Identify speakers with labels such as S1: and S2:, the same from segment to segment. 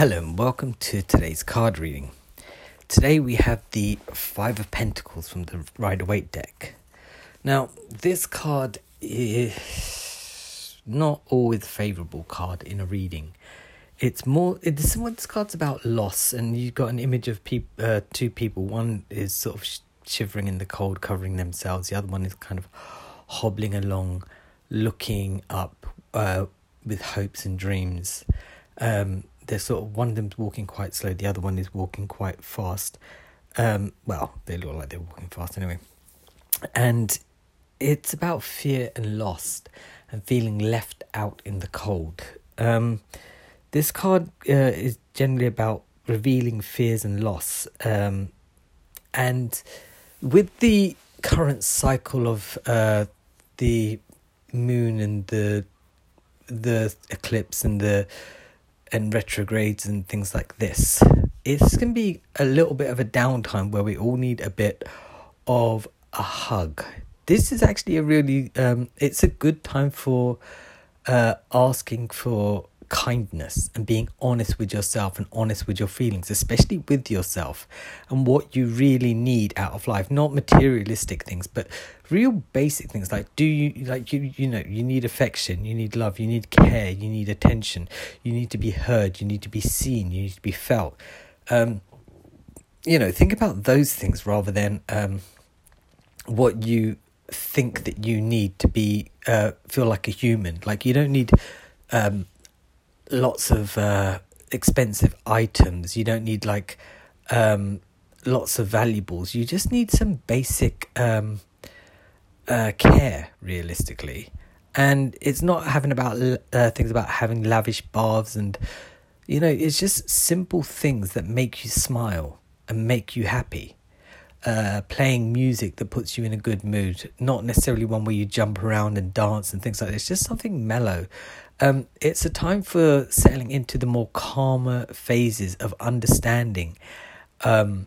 S1: Hello and welcome to today's card reading. Today we have the Five of Pentacles from the Rider Waite deck. Now, this card is not always a favourable card in a reading. It's more. This card's about loss, and you've got an image of peop, uh, two people. One is sort of shivering in the cold, covering themselves. The other one is kind of hobbling along, looking up uh, with hopes and dreams. Um, they're sort of one of them's walking quite slow, the other one is walking quite fast. Um, well, they look like they're walking fast anyway. And it's about fear and loss and feeling left out in the cold. Um, this card uh, is generally about revealing fears and loss. Um, and with the current cycle of uh, the moon and the the eclipse and the and retrogrades and things like this, it's going to be a little bit of a downtime where we all need a bit of a hug. This is actually a really, um, it's a good time for uh, asking for kindness and being honest with yourself and honest with your feelings, especially with yourself and what you really need out of life. Not materialistic things, but real basic things like do you like you you know you need affection you need love you need care you need attention you need to be heard you need to be seen you need to be felt um you know think about those things rather than um what you think that you need to be uh feel like a human like you don't need um lots of uh, expensive items. You don't need like um, lots of valuables. You just need some basic um, uh, care, realistically. And it's not having about uh, things about having lavish baths and you know it's just simple things that make you smile and make you happy. Uh, playing music that puts you in a good mood, not necessarily one where you jump around and dance and things like this, just something mellow um, it's a time for settling into the more calmer phases of understanding um,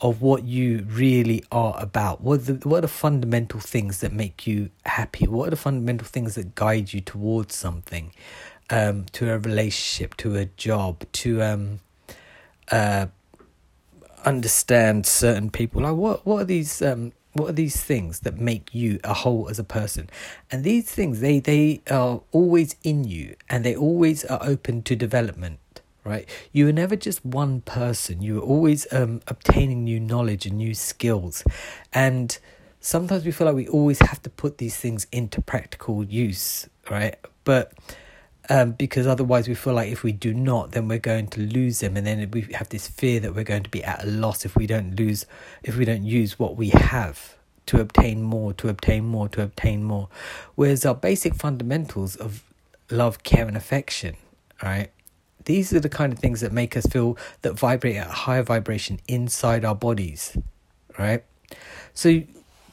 S1: of what you really are about. What are, the, what are the fundamental things that make you happy? What are the fundamental things that guide you towards something, um, to a relationship, to a job, to um, uh, understand certain people? Like what what are these um what are these things that make you a whole as a person? And these things they they are always in you and they always are open to development right? You are never just one person. You are always um obtaining new knowledge and new skills. And sometimes we feel like we always have to put these things into practical use right? But um, because otherwise we feel like if we do not, then we're going to lose them, and then we have this fear that we're going to be at a loss if we don't lose, if we don't use what we have to obtain more, to obtain more, to obtain more. Whereas our basic fundamentals of love, care, and affection, right? These are the kind of things that make us feel that vibrate at a higher vibration inside our bodies, right? So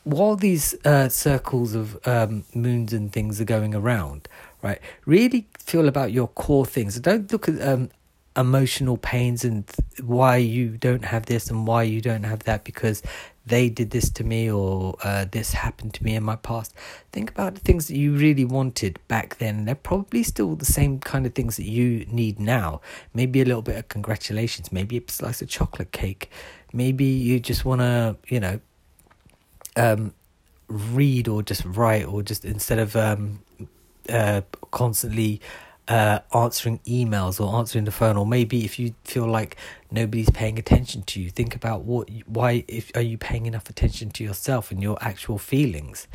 S1: while these uh, circles of um, moons and things are going around, right? Really feel about your core things. Don't look at um, emotional pains and th- why you don't have this and why you don't have that because they did this to me or uh, this happened to me in my past. Think about the things that you really wanted back then. They're probably still the same kind of things that you need now. Maybe a little bit of congratulations, maybe a slice of chocolate cake. Maybe you just want to, you know, um, read or just write or just instead of um, uh, constantly uh, answering emails or answering the phone, or maybe if you feel like nobody's paying attention to you, think about what, why, if are you paying enough attention to yourself and your actual feelings,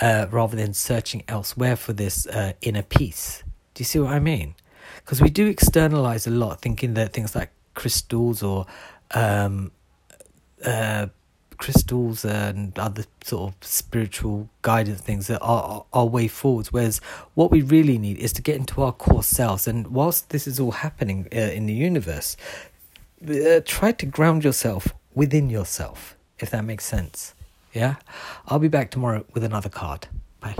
S1: uh, rather than searching elsewhere for this uh, inner peace. Do you see what I mean? Because we do externalize a lot, thinking that things like crystals or um, uh, crystals and other sort of spiritual guidance things that are our way forwards. Whereas what we really need is to get into our core selves. And whilst this is all happening uh, in the universe, uh, try to ground yourself within yourself, if that makes sense. Yeah? I'll be back tomorrow with another card. Bye.